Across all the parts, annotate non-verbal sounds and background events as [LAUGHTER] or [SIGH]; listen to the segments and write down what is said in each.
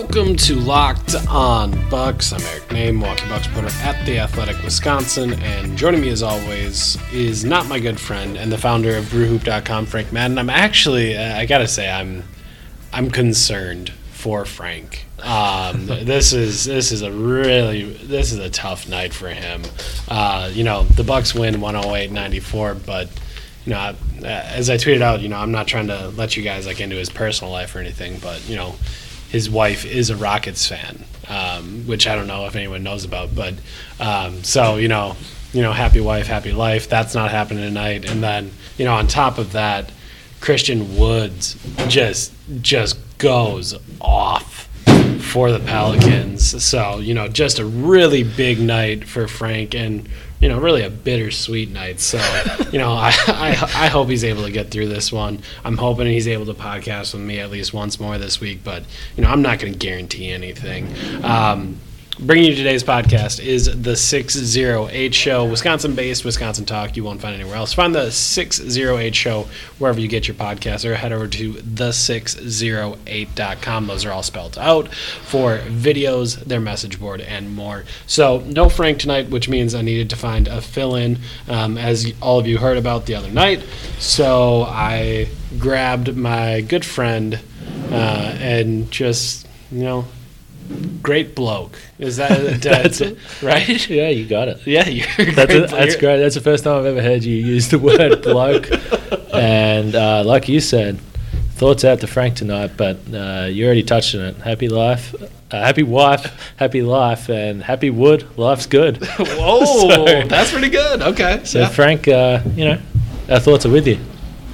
Welcome to Locked On Bucks. I'm Eric Nehm, Milwaukee Bucks reporter at the Athletic Wisconsin, and joining me as always is not my good friend and the founder of BrewHoop.com, Frank Madden. I'm actually, uh, I gotta say, I'm, I'm concerned for Frank. Um, [LAUGHS] this is this is a really this is a tough night for him. Uh, you know, the Bucks win 108-94, but you know, I- as I tweeted out, you know, I'm not trying to let you guys like into his personal life or anything, but you know, his wife is a Rockets fan, um, which I don't know if anyone knows about, but um, so you know, you know, happy wife, happy life. That's not happening tonight, and then you know, on top of that, Christian Woods just just goes off for the Pelicans. So, you know, just a really big night for Frank and, you know, really a bittersweet night. So, you know, I, I, I hope he's able to get through this one. I'm hoping he's able to podcast with me at least once more this week, but, you know, I'm not going to guarantee anything. Um, Bringing you today's podcast is the 608 Show, Wisconsin based Wisconsin talk you won't find anywhere else. Find the 608 Show wherever you get your podcasts or head over to the608.com. Those are all spelled out for videos, their message board, and more. So, no Frank tonight, which means I needed to find a fill in, um, as all of you heard about the other night. So, I grabbed my good friend uh, and just, you know, great bloke. Is that [LAUGHS] that's right? Yeah, you got it. Yeah, you're That's, great a, that's great. That's the first time I've ever heard you use the word [LAUGHS] bloke. and uh, like you said, thoughts out to Frank tonight, but uh, you already touched on it. Happy life, uh, happy wife, happy life, and happy wood. Life's good. [LAUGHS] Whoa, So- that's pretty good. Okay, So yeah. Frank, uh, you know, our thoughts are with you.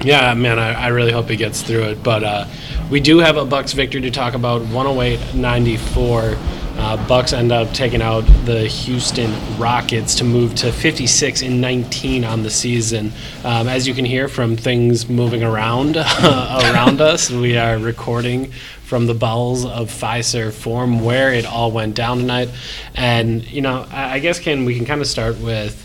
Yeah, man, I, I really hope he gets through it. But uh, we do have a Bucks victory to talk about 108 94. Uh, Bucks end up taking out the Houston Rockets to move to 56 and 19 on the season. Um, as you can hear from things moving around [LAUGHS] around us, we are recording from the bowels of Fiserv Forum where it all went down tonight. And you know, I, I guess can we can kind of start with.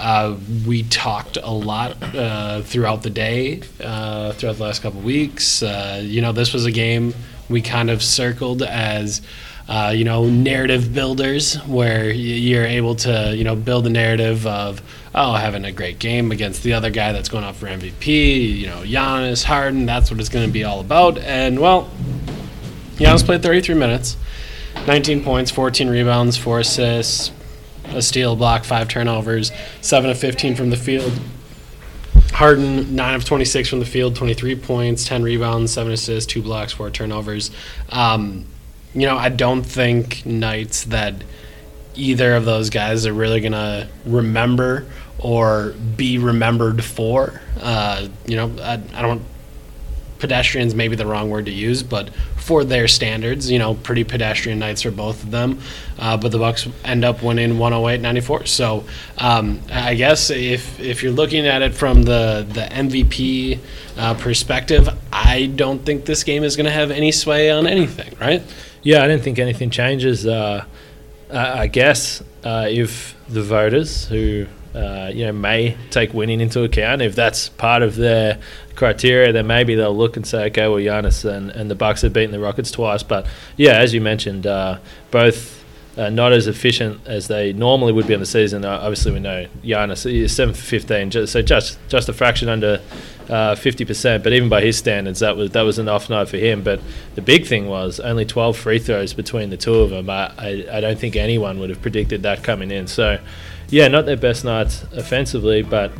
Uh, we talked a lot uh, throughout the day, uh, throughout the last couple weeks. Uh, you know, this was a game we kind of circled as, uh, you know, narrative builders, where you're able to, you know, build a narrative of, oh, having a great game against the other guy that's going out for MVP, you know, Giannis, Harden, that's what it's going to be all about. And, well, Giannis played 33 minutes, 19 points, 14 rebounds, 4 assists, a steal, block, five turnovers, seven of 15 from the field. Harden, nine of 26 from the field, 23 points, 10 rebounds, seven assists, two blocks, four turnovers. Um, you know, I don't think nights that either of those guys are really going to remember or be remembered for. Uh, you know, I, I don't pedestrian's maybe the wrong word to use, but for their standards, you know, pretty pedestrian nights for both of them. Uh, but the Bucks end up winning 108-94. So um, I guess if if you're looking at it from the the MVP uh, perspective, I don't think this game is going to have any sway on anything, right? Yeah, I don't think anything changes. Uh, I guess uh, if the voters who uh, you know may take winning into account, if that's part of their criteria, then maybe they'll look and say, okay, well, Giannis and, and the Bucks have beaten the Rockets twice, but yeah, as you mentioned, uh, both. Uh, not as efficient as they normally would be in the season. Uh, obviously, we know Giannis is seven for fifteen, just, so just just a fraction under uh, fifty percent. But even by his standards, that was that was an off night for him. But the big thing was only twelve free throws between the two of them. I, I, I don't think anyone would have predicted that coming in. So, yeah, not their best nights offensively, but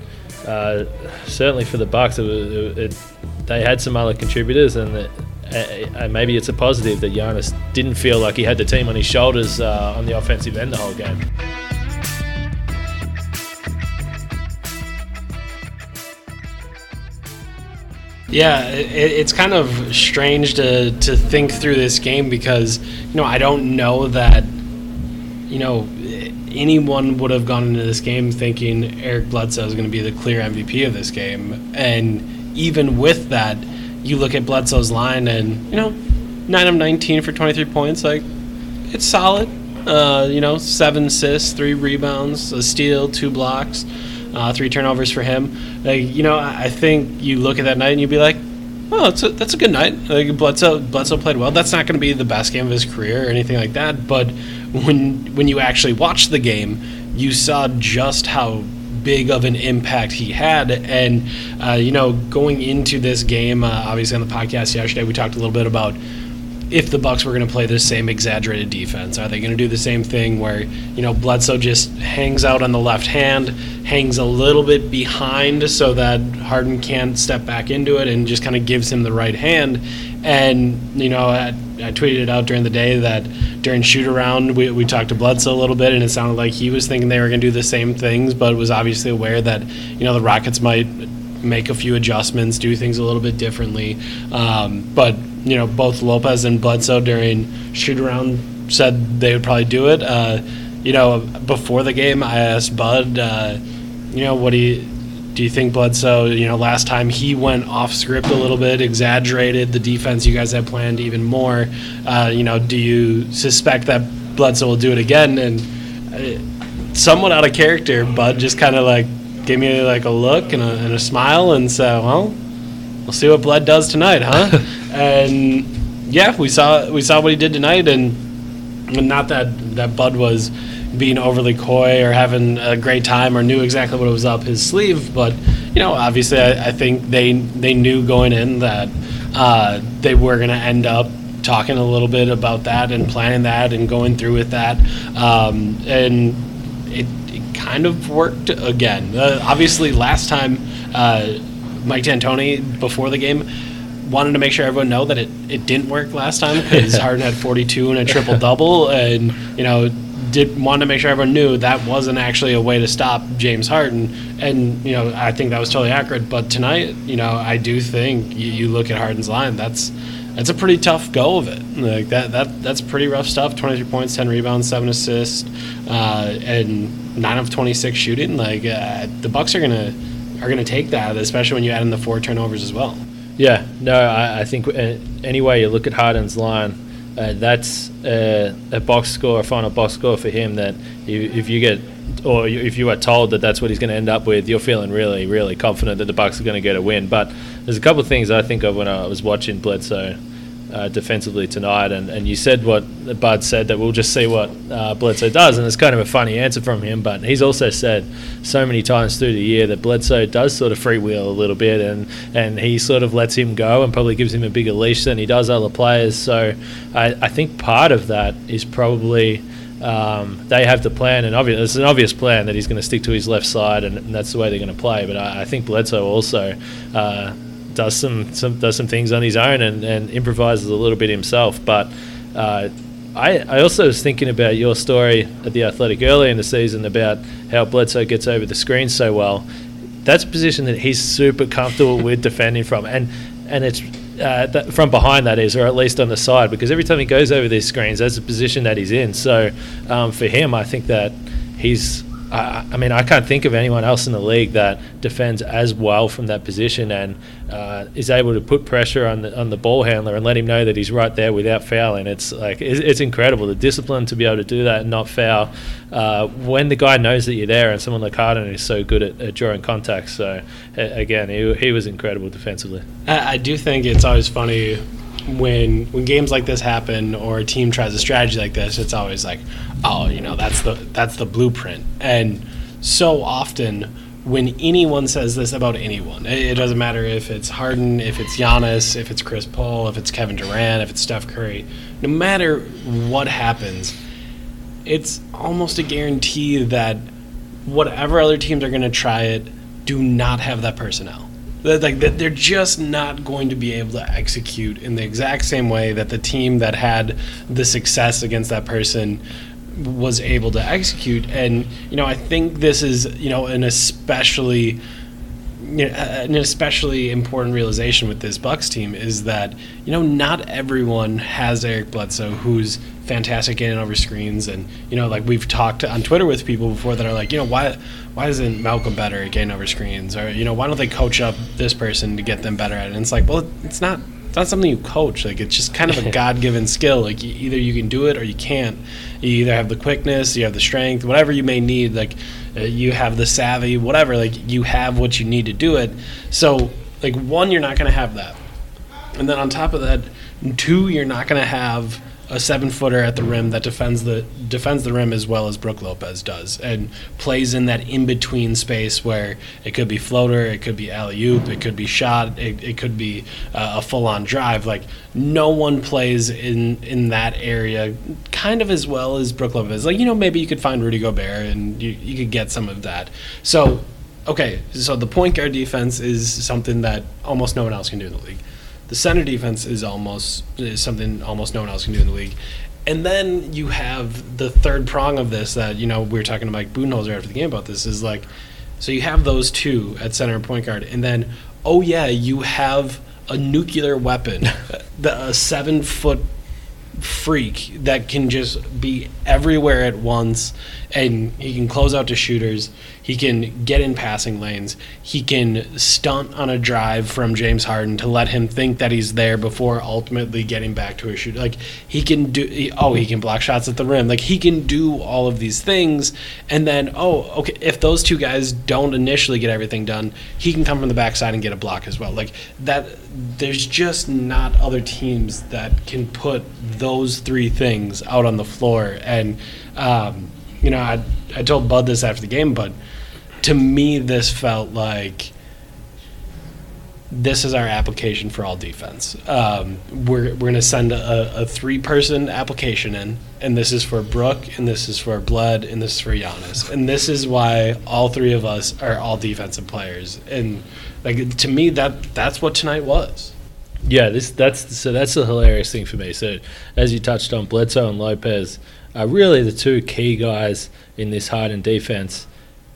uh, certainly for the Bucks, it it, it, they had some other contributors, and maybe it's a positive that Giannis didn't feel like he had the team on his shoulders uh, on the offensive end the whole game. Yeah, it, it's kind of strange to, to think through this game because, you know, I don't know that, you know, anyone would have gone into this game thinking Eric Bledsoe is going to be the clear MVP of this game. And even with that, you look at Bledsoe's line and, you know, 9 of 19 for 23 points. Like, it's solid. Uh, you know, seven assists, three rebounds, a steal, two blocks, uh, three turnovers for him. Like, you know, I I think you look at that night and you'd be like, oh, that's a, that's a good night. Like Bledsoe, Bledsoe played well. That's not going to be the best game of his career or anything like that. But when when you actually watched the game, you saw just how big of an impact he had. And uh, you know, going into this game, uh, obviously on the podcast yesterday, we talked a little bit about if the Bucks were going to play the same exaggerated defense. Are they going to do the same thing where you know Bledsoe just hangs out on the left hand, hangs a little bit behind so that Harden can't step back into it, and just kind of gives him the right hand. And you know, I, I tweeted it out during the day that during shoot around we, we talked to Bledsoe a little bit, and it sounded like he was thinking they were going to do the same things, but was obviously aware that you know the Rockets might make a few adjustments, do things a little bit differently. Um, but you know, both Lopez and Bledsoe during shoot around said they would probably do it. Uh, you know, before the game, I asked Bud, uh, you know, what do you do? You think Bledsoe? You know, last time he went off script a little bit, exaggerated the defense you guys had planned even more. Uh, you know, do you suspect that Bledsoe will do it again? And uh, somewhat out of character, Bud just kind of like gave me like a look and a, and a smile and said, "Well, we'll see what Blood does tonight, huh?" [LAUGHS] and yeah, we saw we saw what he did tonight, and, not that that Bud was being overly coy or having a great time or knew exactly what was up his sleeve, but you know, obviously, I, I think they they knew going in that uh, they were going to end up talking a little bit about that and planning that and going through with that, um, and it, it kind of worked again. Uh, obviously, last time uh, Mike D'Antoni before the game wanted to make sure everyone know that it, it didn't work last time because Harden had 42 and a triple double, and you know did want to make sure everyone knew that wasn't actually a way to stop James Harden, and you know I think that was totally accurate. But tonight, you know, I do think you, you look at Harden's line, that's that's a pretty tough go of it. Like that that that's pretty rough stuff. 23 points, 10 rebounds, seven assists, uh, and nine of 26 shooting. Like uh, the Bucks are gonna are gonna take that, especially when you add in the four turnovers as well. Yeah, no, I, I think uh, any way you look at Harden's line, uh, that's uh, a box score, a final box score for him. That if you get, or if you are told that that's what he's going to end up with, you're feeling really, really confident that the Bucks are going to get a win. But there's a couple of things I think of when I was watching Bledsoe uh, defensively tonight, and, and you said what Bud said that we'll just see what uh, Bledsoe does, and it's kind of a funny answer from him. But he's also said so many times through the year that Bledsoe does sort of freewheel a little bit, and and he sort of lets him go and probably gives him a bigger leash than he does other players. So I, I think part of that is probably. Um, they have the plan, and obvious, it's an obvious plan that he's going to stick to his left side, and, and that's the way they're going to play. But I, I think Bledsoe also uh, does some, some does some things on his own and, and improvises a little bit himself. But uh, I, I also was thinking about your story at the Athletic early in the season about how Bledsoe gets over the screen so well. That's a position that he's super comfortable [LAUGHS] with defending from, and and it's uh, that, from behind that is, or at least on the side, because every time he goes over these screens, that's the position that he's in. So um, for him, I think that he's. I I mean, I can't think of anyone else in the league that defends as well from that position and uh, is able to put pressure on the on the ball handler and let him know that he's right there without fouling. It's like it's, it's incredible the discipline to be able to do that and not foul uh, when the guy knows that you're there and someone like Harden is so good at, at drawing contact. So again, he, he was incredible defensively. I, I do think it's always funny when when games like this happen or a team tries a strategy like this. It's always like, oh, you know, that's the that's the blueprint. And so often when anyone says this about anyone, it, it doesn't matter if it's Harden, if it's Giannis, if it's Chris Paul, if it's Kevin Durant, if it's Steph Curry. No matter what happens, it's almost a guarantee that whatever other teams are going to try it do not have that personnel. That, like that they're just not going to be able to execute in the exact same way that the team that had the success against that person was able to execute. And you know, I think this is you know an especially you know, an especially important realization with this Bucks team is that you know not everyone has Eric Bledsoe, who's fantastic getting over screens, and you know like we've talked on Twitter with people before that are like, you know, why why isn't Malcolm better at getting over screens, or you know, why don't they coach up this person to get them better at it? And it's like, well, it's not. It's not something you coach. Like it's just kind of a [LAUGHS] God-given skill. Like you, either you can do it or you can't. You either have the quickness, you have the strength, whatever you may need. Like uh, you have the savvy, whatever. Like you have what you need to do it. So like one, you're not going to have that, and then on top of that, two, you're not going to have a seven footer at the rim that defends the defends the rim as well as Brook Lopez does, and plays in that in between space where it could be floater, it could be alley oop, it could be shot, it, it could be uh, a full on drive. Like no one plays in in that area kind of as well as Brook Lopez. Like you know maybe you could find Rudy Gobert and you you could get some of that. So okay, so the point guard defense is something that almost no one else can do in the league. The center defense is almost is something almost no one else can do in the league. And then you have the third prong of this that you know we were talking to Mike Budenholzer after the game about this is like, so you have those two at center and point guard, and then oh yeah, you have a nuclear weapon, [LAUGHS] the a seven foot freak that can just be everywhere at once and he can close out to shooters. He can get in passing lanes. He can stunt on a drive from James Harden to let him think that he's there before ultimately getting back to a shoot like he can do he, oh he can block shots at the rim. Like he can do all of these things and then oh okay if those two guys don't initially get everything done he can come from the backside and get a block as well. Like that there's just not other teams that can put those three things out on the floor and um, you know I, I told bud this after the game but to me this felt like this is our application for all defense. Um, we're we're going to send a, a three person application in, and this is for Brook, and this is for Blood, and this is for Giannis, and this is why all three of us are all defensive players. And like to me, that that's what tonight was. Yeah, this that's so that's the hilarious thing for me. So as you touched on, Bledsoe and Lopez are really the two key guys in this Harden defense.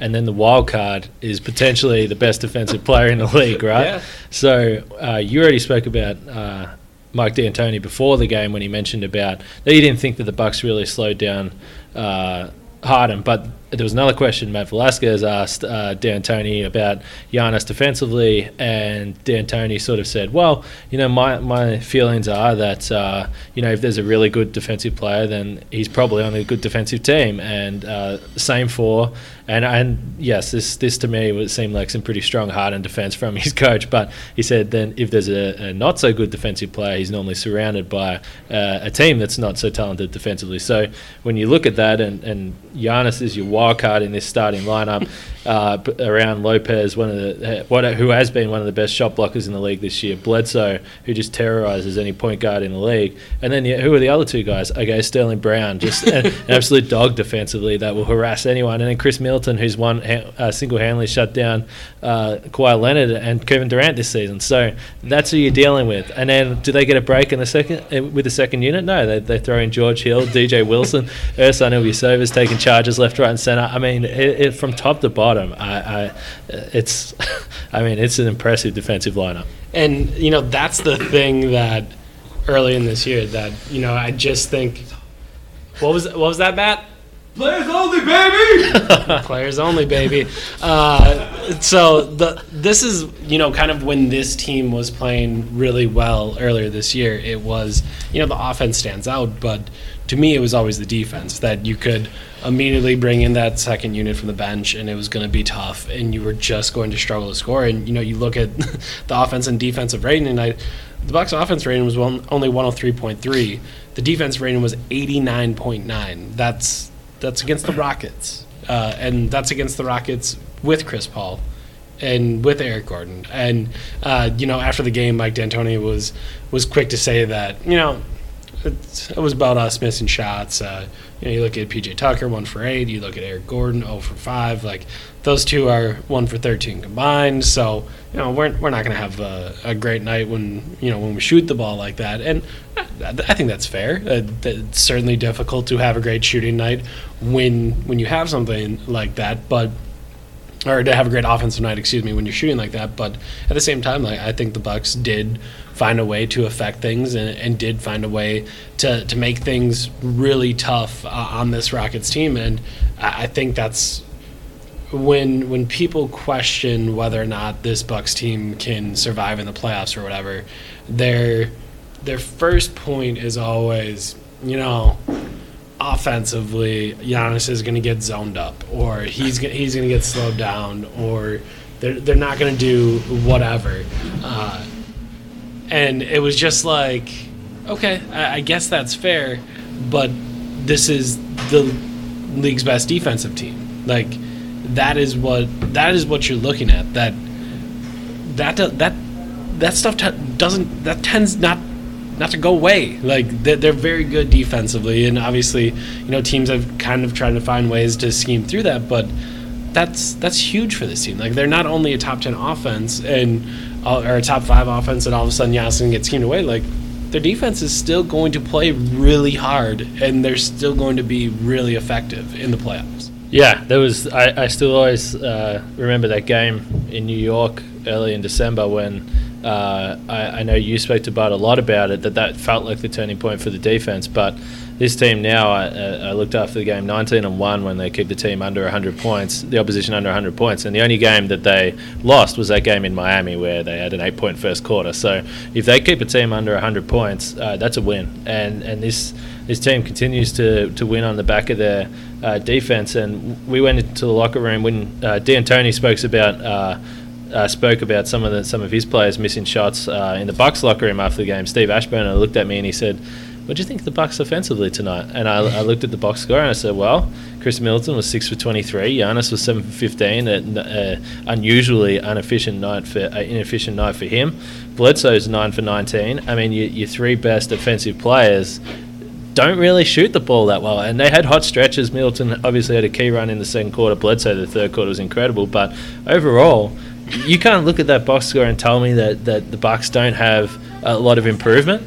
And then the wild card is potentially the best defensive player in the league, [LAUGHS] right? Yeah. So uh, you already spoke about uh, Mike D'Antoni before the game when he mentioned about that he didn't think that the Bucks really slowed down uh, Harden, but there was another question Matt Velazquez asked uh, D'Antoni about Giannis defensively, and D'Antoni sort of said, "Well, you know, my my feelings are that uh, you know if there's a really good defensive player, then he's probably on a good defensive team, and uh, same for." And and yes, this this to me would seem like some pretty strong Harden defense from his coach. But he said then if there's a, a not so good defensive player, he's normally surrounded by uh, a team that's not so talented defensively. So when you look at that, and and Giannis is your wild card in this starting lineup uh, around Lopez, one of the who has been one of the best shot blockers in the league this year. Bledsoe, who just terrorizes any point guard in the league, and then yeah, who are the other two guys? Okay, Sterling Brown, just an, an absolute dog defensively that will harass anyone, and then Khris Middleton, who's one ha- uh, single-handedly shut down uh, Kawhi Leonard and Kevin Durant this season. So that's who you're dealing with. And then do they get a break in the second uh, with the second unit? No, they, they throw in George Hill, DJ Wilson, Ersan Ilyasova's taking charges left, right, and center. I mean, it, it, from top to bottom, I, I it's, [LAUGHS] I mean, it's an impressive defensive lineup. And you know that's the thing that early in this year that you know I just think what was what was that Matt? Players only, baby! [LAUGHS] Players only, baby. Uh, so the this is you know kind of when this team was playing really well earlier this year. It was you know the offense stands out, but to me it was always the defense that you could immediately bring in that second unit from the bench and it was going to be tough and you were just going to struggle to score. And you know you look at [LAUGHS] the offense and defensive rating and I. The Bucks offense rating was only 103.3. The defense rating was 89.9. That's that's against the Rockets, uh, and that's against the Rockets with Chris Paul and with Eric Gordon. And uh, you know, after the game, Mike D'Antoni was was quick to say that you know it's, it was about us missing shots. Uh, you know, you look at PJ Tucker, one for eight. You look at Eric Gordon, 0 for five. Like those two are one for 13 combined. So you know, we're, we're not going to have a, a great night when you know when we shoot the ball like that. And I, I think that's fair. Uh, it's certainly difficult to have a great shooting night when when you have something like that, but or to have a great offensive night, excuse me, when you're shooting like that. But at the same time, like I think the Bucks did find a way to affect things and, and did find a way to to make things really tough uh, on this Rockets team. And I, think that's when when people question whether or not this Bucks team can survive in the playoffs or whatever, their their first point is always, you know, offensively, Giannis is going to get zoned up, or he's gonna, he's going to get slowed down, or they're they're not going to do whatever. Uh, and it was just like, okay, I, I guess that's fair, but this is the league's best defensive team. Like that is what that is what you're looking at. That that that that stuff t- doesn't that tends not not to go away. Like they're, they're very good defensively, and obviously, you know, teams have kind of tried to find ways to scheme through that, but that's that's huge for this team. Like they're not only a top ten offense and uh, or a top five offense, and all of a sudden Giannis can get schemed away. Like their defense is still going to play really hard, and they're still going to be really effective in the playoffs. Yeah, there was. I, I still always uh, remember that game in New York early in December when uh, I, I know you spoke to Bud a lot about it. That that felt like the turning point for the defense. But this team now, I, uh, I looked after the game, 19 and one when they keep the team under 100 points, the opposition under 100 points, and the only game that they lost was that game in Miami where they had an eight point first quarter. So if they keep a team under 100 points, uh, that's a win. And and this this team continues to, to win on the back of their uh, defense. And we went into the locker room when uh, D'Antoni spoke about uh, uh, spoke about some of the some of his players missing shots uh, in the Bucks locker room after the game. Steve Aschburner looked at me and he said. What do you think the Bucks offensively tonight? And I, I looked at the box score and I said, "Well, Khris Middleton was six for twenty-three. Giannis was seven for fifteen. An unusually inefficient night for uh, inefficient night for him. Bledsoe's nine for nineteen. I mean, your, your three best offensive players don't really shoot the ball that well. And they had hot stretches. Middleton obviously had a key run in the second quarter. Bledsoe, the third quarter, was incredible. But overall, you can't look at that box score and tell me that, that the Bucks don't have a lot of improvement.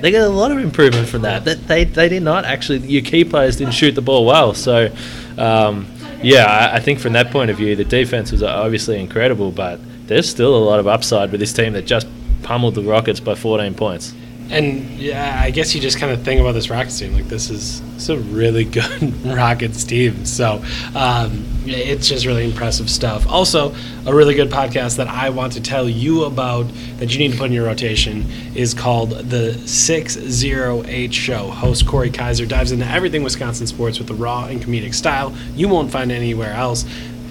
They get a lot of improvement from that. That they, they did not actually. Your key players didn't shoot the ball well. So, um, yeah, I, I think from that point of view, the defense was obviously incredible. But there's still a lot of upside with this team that just pummeled the Rockets by 14 points. And yeah, I guess you just kind of think about this Rockets team like this is it's a really [LAUGHS] good Rockets team. So um, it's just really impressive stuff. Also, a really good podcast that I want to tell you about that you need to put in your rotation is called the 608 Show. Host Corey Kaiser dives into everything Wisconsin sports with a raw and comedic style you won't find anywhere else.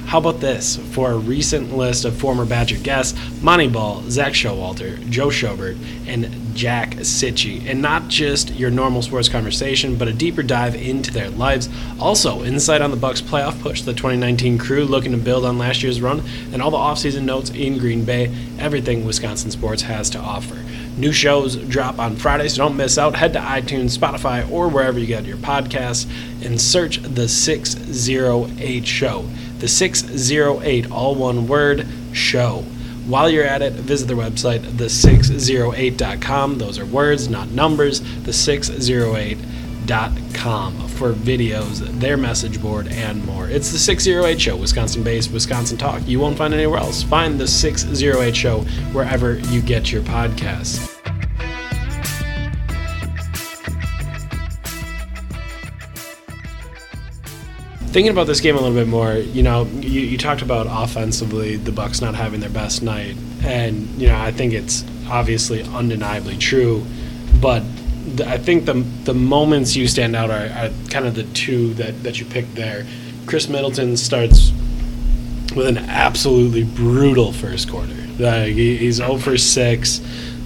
How about this? For a recent list of former Badger guests, Montee Ball, Zach Showalter, Joe Schobert, and Jack Cichy. And not just your normal sports conversation, but a deeper dive into their lives. Also, insight on the Bucks playoff push, the 2019 crew looking to build on last year's run, and all the offseason notes in Green Bay, everything Wisconsin sports has to offer. New shows drop on Friday, so don't miss out. Head to iTunes, Spotify, or wherever you get your podcasts and search the 608 Show. The 608, all one word, show. While you're at it, visit their website, the608.com. Those are words, not numbers. The608.com for videos, their message board, and more. It's the 608 Show, Wisconsin based Wisconsin talk. You won't find anywhere else. Find the 608 Show wherever you get your podcasts. Thinking about this game a little bit more, you know, you, you talked about offensively the Bucks not having their best night, and you know I think it's obviously undeniably true, but I think the the moments you stand out are, are kind of the two that that you picked there. Khris Middleton starts with an absolutely brutal first quarter. Like he, he's 0 for 6.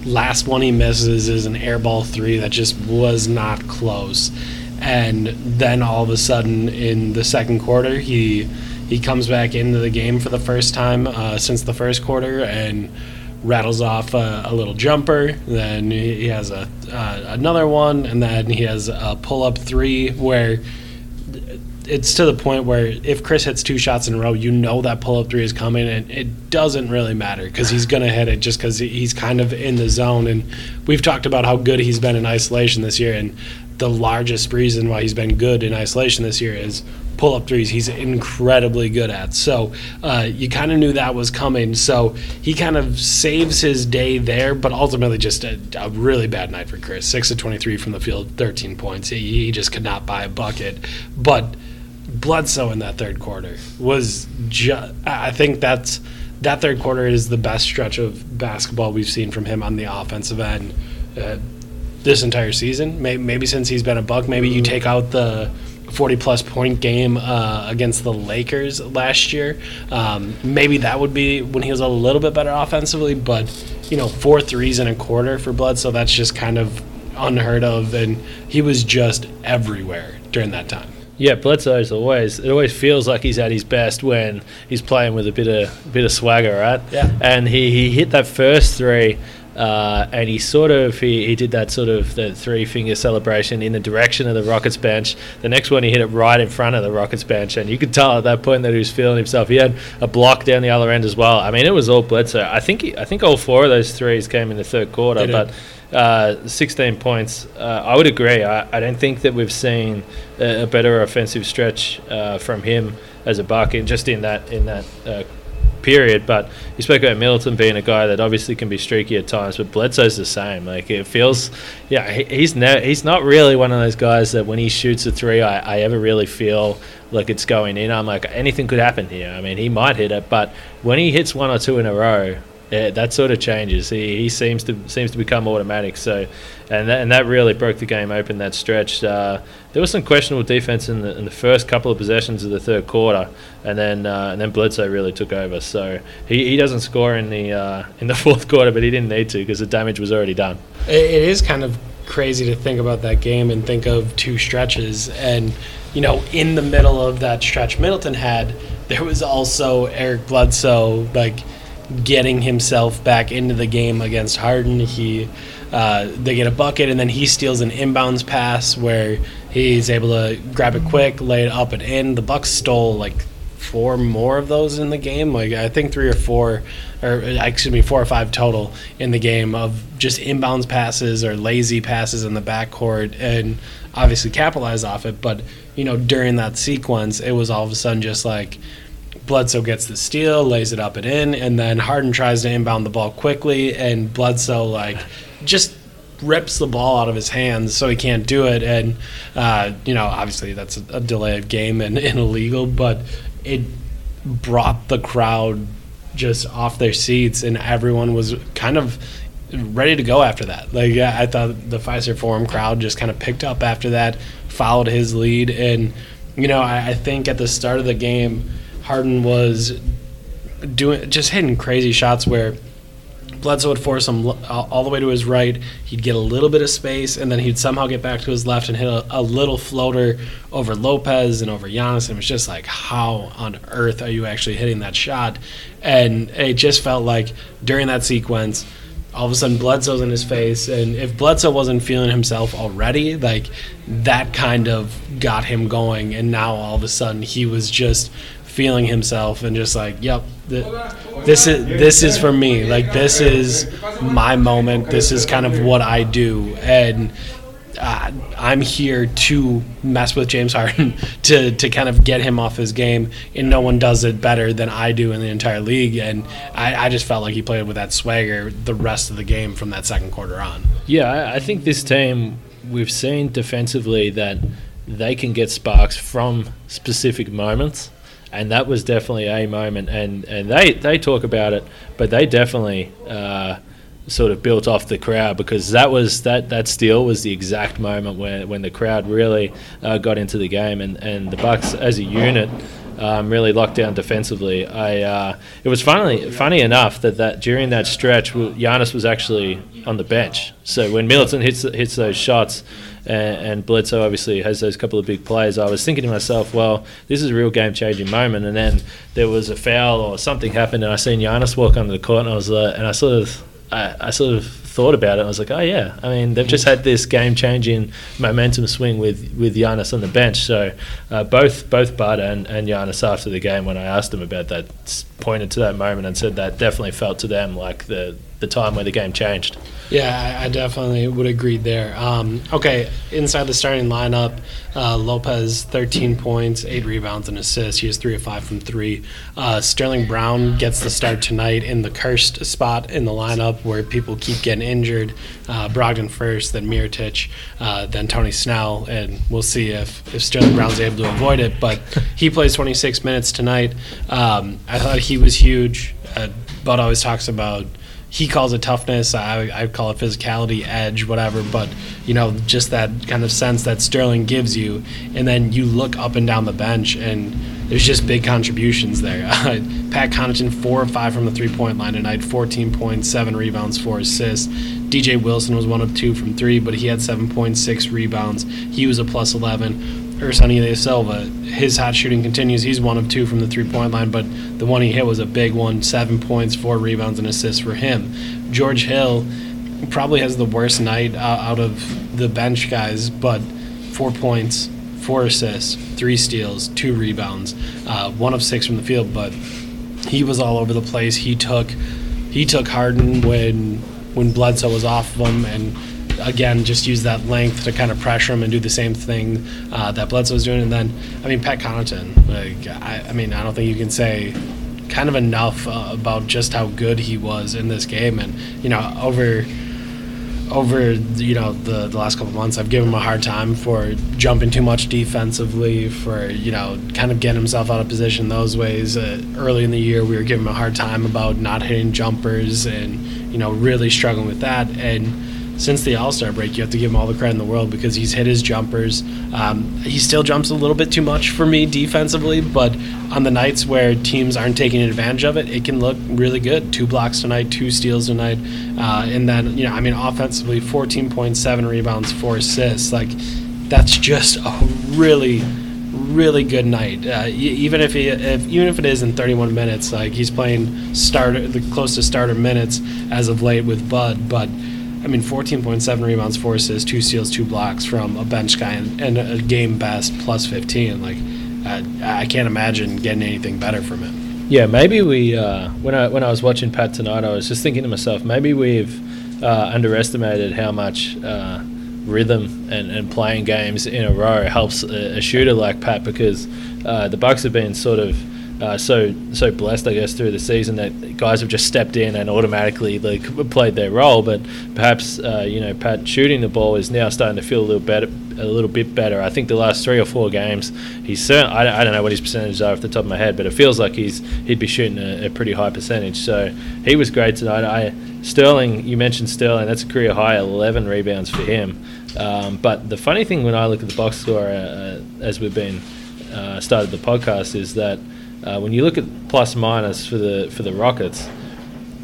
Last one he misses is an airball three that just was not close and then all of a sudden in the second quarter he he comes back into the game for the first time uh, since the first quarter and rattles off a, a little jumper. Then he has a uh, another one, and then he has a pull up three where it's to the point where if Chris hits two shots in a row, you know that pull up three is coming, and it doesn't really matter because he's going to hit it just because he's kind of in the zone. And we've talked about how good he's been in isolation this year, and the largest reason why he's been good in isolation this year is pull up threes. He's incredibly good at. So uh, you kind of knew that was coming. So he kind of saves his day there, but ultimately just a, a really bad night for Chris. Six of twenty three from the field, thirteen points. He, he just could not buy a bucket, but. Bledsoe in that third quarter was just. I think that's that third quarter is the best stretch of basketball we've seen from him on the offensive end uh, this entire season. Maybe, maybe since he's been a buck. Maybe you take out the. 40 plus point game uh, against the Lakers last year. Um, maybe that would be when he was a little bit better offensively, but you know, four threes in a quarter for Blood, so that's just kind of unheard of. And he was just everywhere during that time. Yeah, Bledsoe's always. It always feels like he's at his best when he's playing with a bit of bit of swagger, right? Yeah. And he, he hit that first three, uh, and he sort of he, he did that sort of the three finger celebration in the direction of the Rockets bench. The next one he hit it right in front of the Rockets bench, and you could tell at that point that he was feeling himself. He had a block down the other end as well. I mean, it was all Bledsoe. I think he, I think all four of those threes came in the third quarter, but uh, 16 points. Uh, I would agree. I, I don't think that we've seen a, a better offensive stretch uh, from him as a buck in just in that in that uh, period. But you spoke about Middleton being a guy that obviously can be streaky at times, but Bledsoe's the same. Like it feels, yeah, he, he's ne- he's not really one of those guys that when he shoots a three, I, I ever really feel like it's going in. I'm like anything could happen here. I mean, he might hit it, but when he hits one or two in a row. Yeah, that sort of changes. He, he seems to seems to become automatic. So, and that, and that really broke the game open. That stretch. Uh, there was some questionable defense in the, in the first couple of possessions of the third quarter, and then uh, and then Bledsoe really took over. So he, he doesn't score in the uh, in the [LAUGHS] fourth quarter, but he didn't need to because the damage was already done. It, it is kind of crazy to think about that game and think of two stretches. And, you know, in the middle of that stretch Middleton had, there was also Eric Bledsoe, like, getting himself back into the game against Harden. He. Uh, they get a bucket and then he steals an inbounds pass where he's able to grab it quick, lay it up and in. The Bucks stole like four more of those in the game. Like I think three or four, or uh, excuse me, four or five total in the game of just inbounds passes or lazy passes in the backcourt, and obviously capitalize off it. But you know, during that sequence, it was all of a sudden just like. Bledsoe gets the steal, lays it up and in, and then Harden tries to inbound the ball quickly, and Bledsoe like just rips the ball out of his hands, so he can't do it. And uh, you know, obviously that's a, a delay of game and, and illegal, but it brought the crowd just off their seats, and everyone was kind of ready to go after that. Like yeah, I thought the Fiserv Forum crowd just kind of picked up after that, followed his lead, and you know, I, I think at the start of the game, Harden was doing just hitting crazy shots where Bledsoe would force him all the way to his right. He'd get a little bit of space, and then he'd somehow get back to his left and hit a, a little floater over Lopez and over Giannis. And it was just like, how on earth are you actually hitting that shot? And it just felt like during that sequence, all of a sudden Bledsoe's in his face, and if Bledsoe wasn't feeling himself already, like that kind of got him going, and now all of a sudden he was just feeling himself and just like, yep, th- this is this is for me. Like this is my moment. This is kind of what I do, and uh, I'm here to mess with James [LAUGHS] Harden to to kind of get him off his game, and no one does it better than I do in the entire league. And I, I just felt like he played with that swagger the rest of the game from that second quarter on. Yeah, I, I think this team we've seen defensively that they can get sparks from specific moments, and that was definitely a moment. And, and they they talk about it, but they definitely uh, sort of built off the crowd because that was that that steal was the exact moment when when the crowd really uh, got into the game, and and the Bucks as a unit. Um, really locked down defensively. I uh, it was finally funny enough that, that during that stretch, Giannis was actually on the bench. So when Middleton hits hits those shots, and, and Bledsoe obviously has those couple of big plays, I was thinking to myself, well, this is a real game changing moment. And then there was a foul or something happened, and I seen Giannis walk onto the court, and I was uh, and I sort of I, I sort of thought about it. I was like, oh yeah. I mean, they've just had this game-changing momentum swing with with Giannis on the bench. So uh, both both Bud and, and Giannis after the game, when I asked them about that, pointed to that moment and said that definitely felt to them like the the time where the game changed. Yeah, I, I definitely would agree there. Um, okay, inside the starting lineup, uh, Lopez 13 points, eight rebounds, and assists. He has three of five from three. Uh, Sterling Brown gets the start tonight in the cursed spot in the lineup where people keep getting injured. Uh, Brogdon first, then Mirotic, uh, then Tony Snell, and we'll see if, if Sterling Brown's able to avoid it. But he plays 26 minutes tonight. Um, I thought he was huge. Uh, Bud always talks about he calls it toughness. I, I call it physicality, edge, whatever. But you know, just that kind of sense that Sterling gives you, and then you look up and down the bench, and there's just big contributions there. [LAUGHS] Pat Connaughton, four or five from the three-point line tonight, 14 points, seven rebounds, four assists. DJ Wilson was one of two from three, but he had 7.6 rebounds. He was a plus 11. Ersan Ilyasova, his hot shooting continues. He's one of two from the three point line, but the one he hit was a big one seven points, four rebounds, and assists for him. George Hill probably has the worst night uh, out of the bench guys, but four points, four assists, three steals, two rebounds, uh, one of six from the field, but he was all over the place. He took he took Harden when when Bledsoe was off of him, and again just used that length to kind of pressure him and do the same thing uh, that Bledsoe was doing. And then I mean Pat Connaughton, like I, I mean I don't think you can say kind of enough uh, about just how good he was in this game, and you know over over you know the, the last couple months, I've given him a hard time for jumping too much defensively, for you know kind of getting himself out of position those ways. Uh, early in the year, we were giving him a hard time about not hitting jumpers and you know really struggling with that. And since the All Star break, you have to give him all the credit in the world because he's hit his jumpers. Um, he still jumps a little bit too much for me defensively, but on the nights where teams aren't taking advantage of it, it can look really good. Two blocks tonight, two steals tonight, uh, and then you know, I mean, offensively, fourteen point seven rebounds, four assists. Like that's just a really really good night. Uh, even if he, if even if it is in 31 minutes, like he's playing starter, the close to starter minutes as of late with Bud. But I mean, 14.7 rebounds, four assists, two steals, two blocks from a bench guy, and, and a game best plus 15. Like I, I can't imagine getting anything better from him. Yeah, maybe we. Uh, when I when I was watching Pat tonight, I was just thinking to myself, maybe we've uh, underestimated how much uh, rhythm and, and playing games in a row helps a, a shooter like Pat because uh, the Bucks have been sort of. Uh, so so blessed, I guess, through the season that guys have just stepped in and automatically like played their role. But perhaps uh, you know Pat shooting the ball is now starting to feel a little better, a little bit better. I think the last three or four games, he's certain. I, I don't know what his percentages are off the top of my head, but it feels like he's he'd be shooting a, a pretty high percentage. So he was great tonight. I Sterling, you mentioned Sterling. That's a career high, 11 rebounds for him. Um, but the funny thing when I look at the box score, uh, as we've been uh, started the podcast, is that uh, when you look at plus minus for the for the Rockets,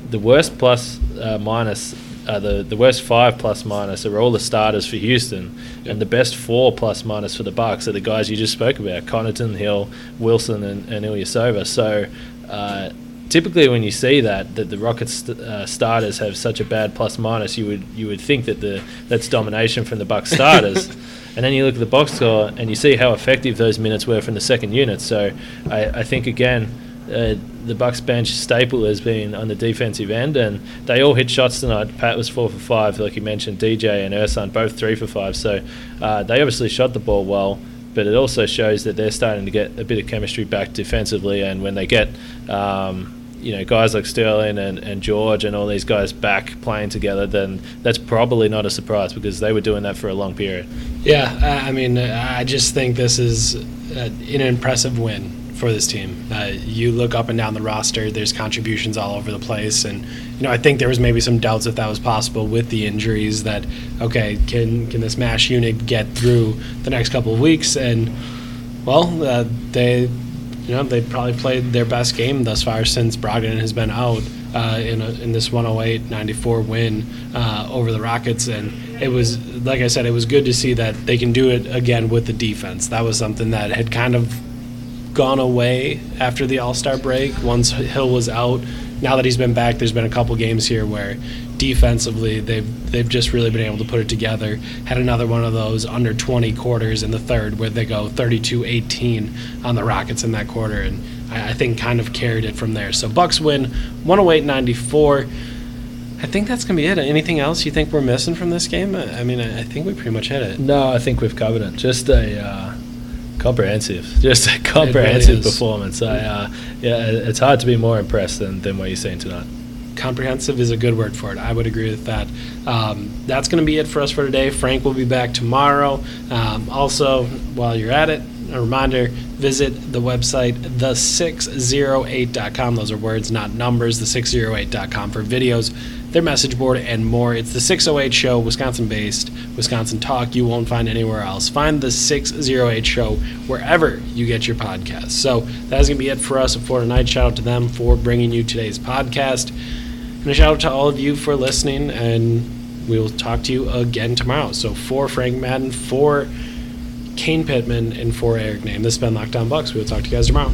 the worst plus uh, minus, uh, the the worst five plus minus are all the starters for Houston, and the best four plus minus for the Bucks are the guys you just spoke about: Connaughton, Hill, Wilson, and, and Ilyasova. So. Uh, typically, when you see that that the Rockets uh, starters have such a bad plus minus, you would you would think that the that's domination from the Bucks starters. [LAUGHS] And then you look at the box score and you see how effective those minutes were from the second unit. So I, I think again, uh, the Bucks bench staple has been on the defensive end, and they all hit shots tonight. Pat was four for five, like you mentioned. DJ and Ersan both three for five. So uh, they obviously shot the ball well, but it also shows that they're starting to get a bit of chemistry back defensively. And when they get um, you know guys like Sterling and, and George and all these guys back playing together, then that's probably not a surprise because they were doing that for a long period. Yeah, I mean, I just think this is an impressive win for this team. Uh, you look up and down the roster, there's contributions all over the place, and you know I think there was maybe some doubts if that was possible with the injuries. That okay, can can this mash unit get through the next couple of weeks? And well, uh, they you know they probably played their best game thus far since Brogdon has been out. uh, in, a, in this 108-94 win uh, over the Rockets, and it was like I said, it was good to see that they can do it again with the defense. That was something that had kind of gone away after the All Star break. Once Hill was out, now that he's been back, there's been a couple games here where defensively they've they've just really been able to put it together. Had another one of those under 20 quarters in the third where they go 32-18 on the Rockets in that quarter, and I, I think kind of carried it from there. So Bucks win 108-94. I think that's gonna be it. Anything else you think we're missing from this game? I I mean, I I think we pretty much hit it. No, I think we've covered it. Just a uh, comprehensive, [LAUGHS] just a comprehensive is. performance. I, uh, yeah, it's hard to be more impressed than, than what you're seeing tonight. Comprehensive is a good word for it. I would agree with that. Um, that's going to be it for us for today. Frank will be back tomorrow. Um, also, while you're at it, a reminder visit the website the608.com. Those are words, not numbers. The608.com for videos, their message board, and more. It's the 608 Show, Wisconsin based, Wisconsin talk you won't find anywhere else. Find the 608 Show wherever you get your podcasts. So that's going to be it for us for tonight. Shout out to them for bringing you today's podcast. And a shout out to all of you for listening, and we will talk to you again tomorrow. So for Frank Madden, for Kane Pitman, and for Eric Nehm, this has been Lockdown Bucks. We will talk to you guys tomorrow.